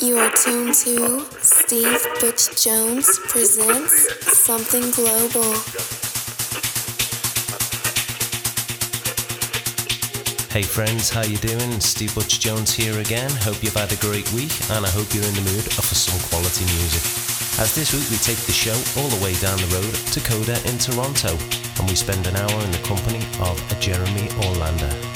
You are tuned to Steve Butch Jones presents Something Global. Hey friends, how you doing? Steve Butch Jones here again. Hope you've had a great week and I hope you're in the mood for some quality music. As this week we take the show all the way down the road to Coda in Toronto and we spend an hour in the company of Jeremy Olander.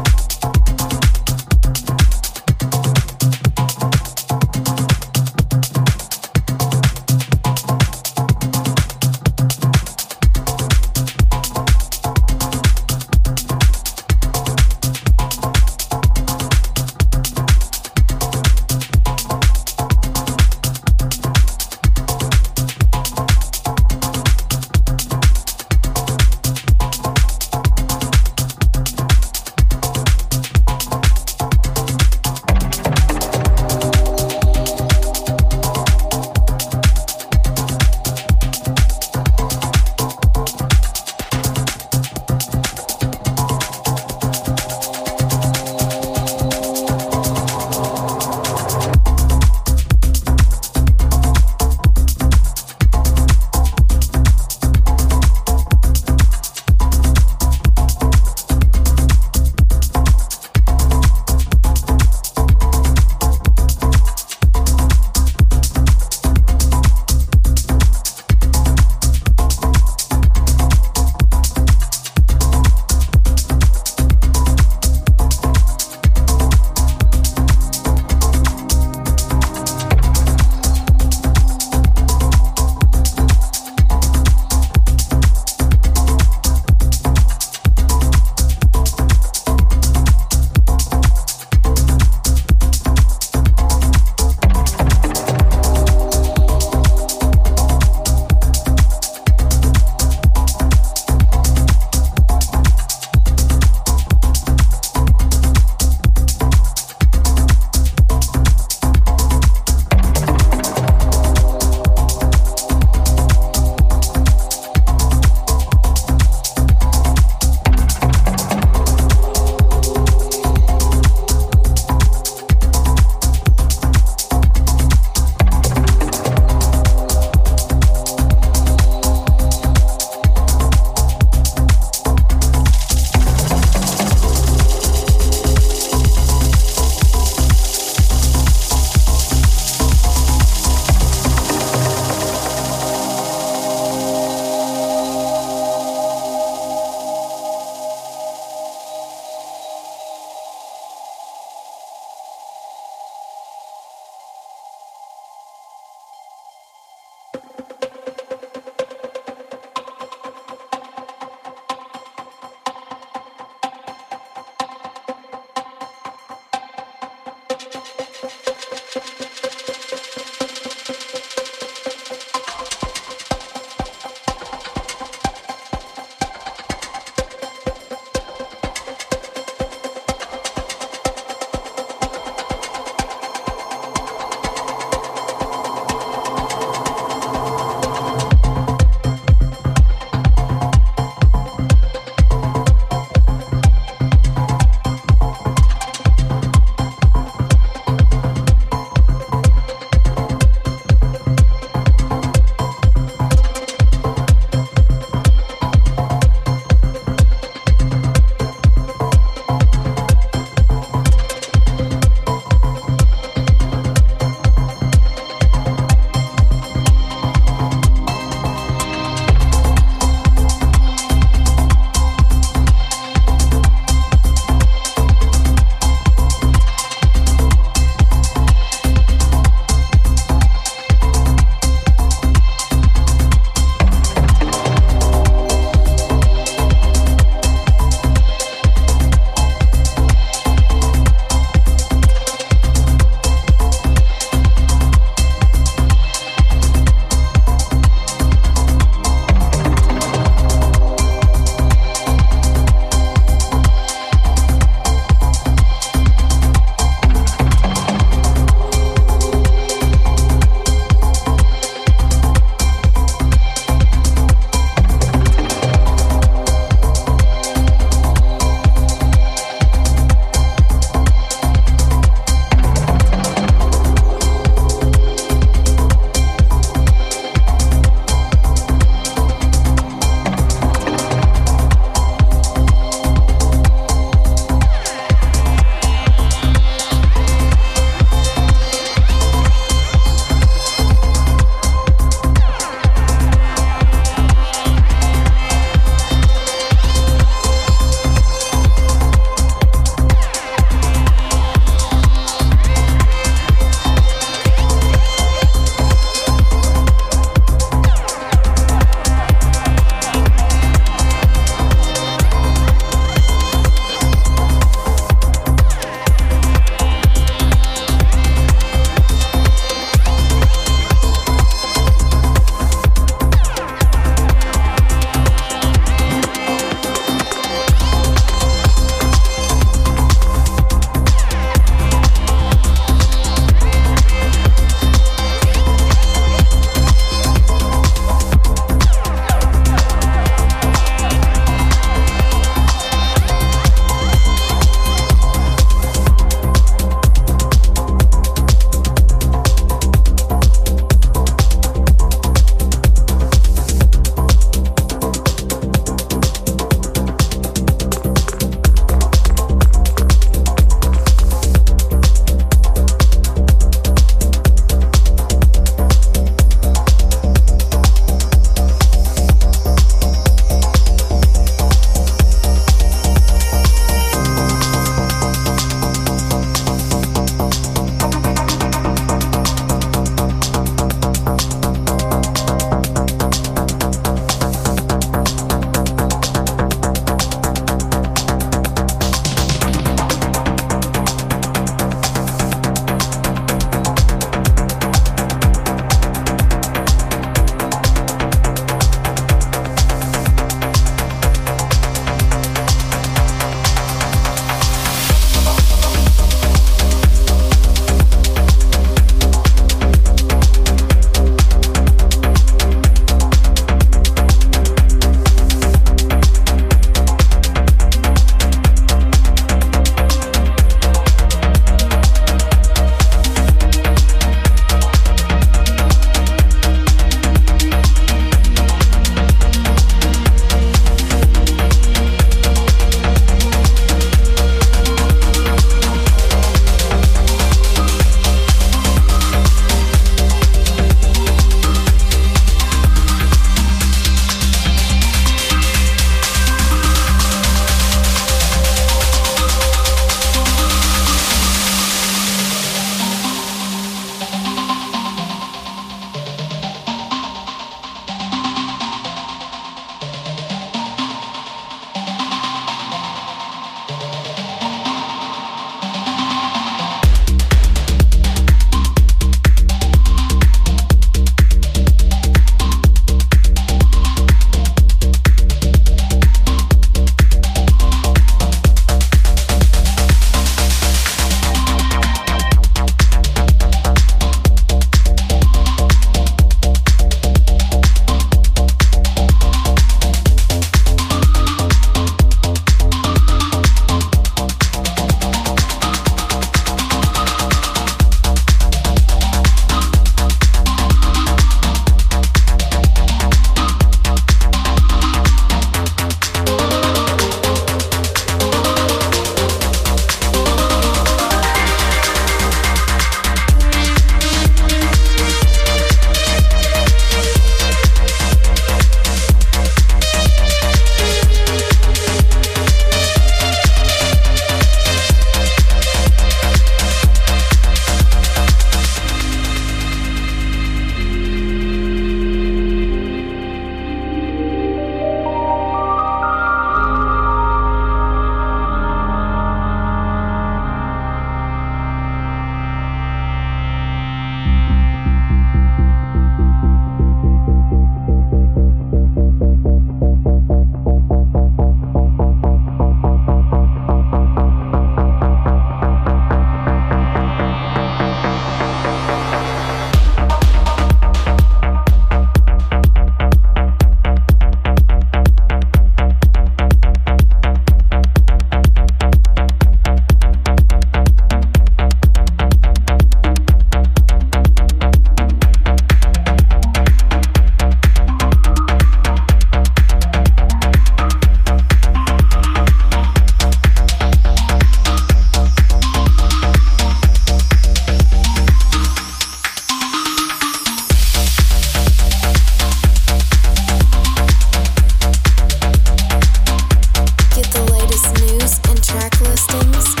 news and track listings.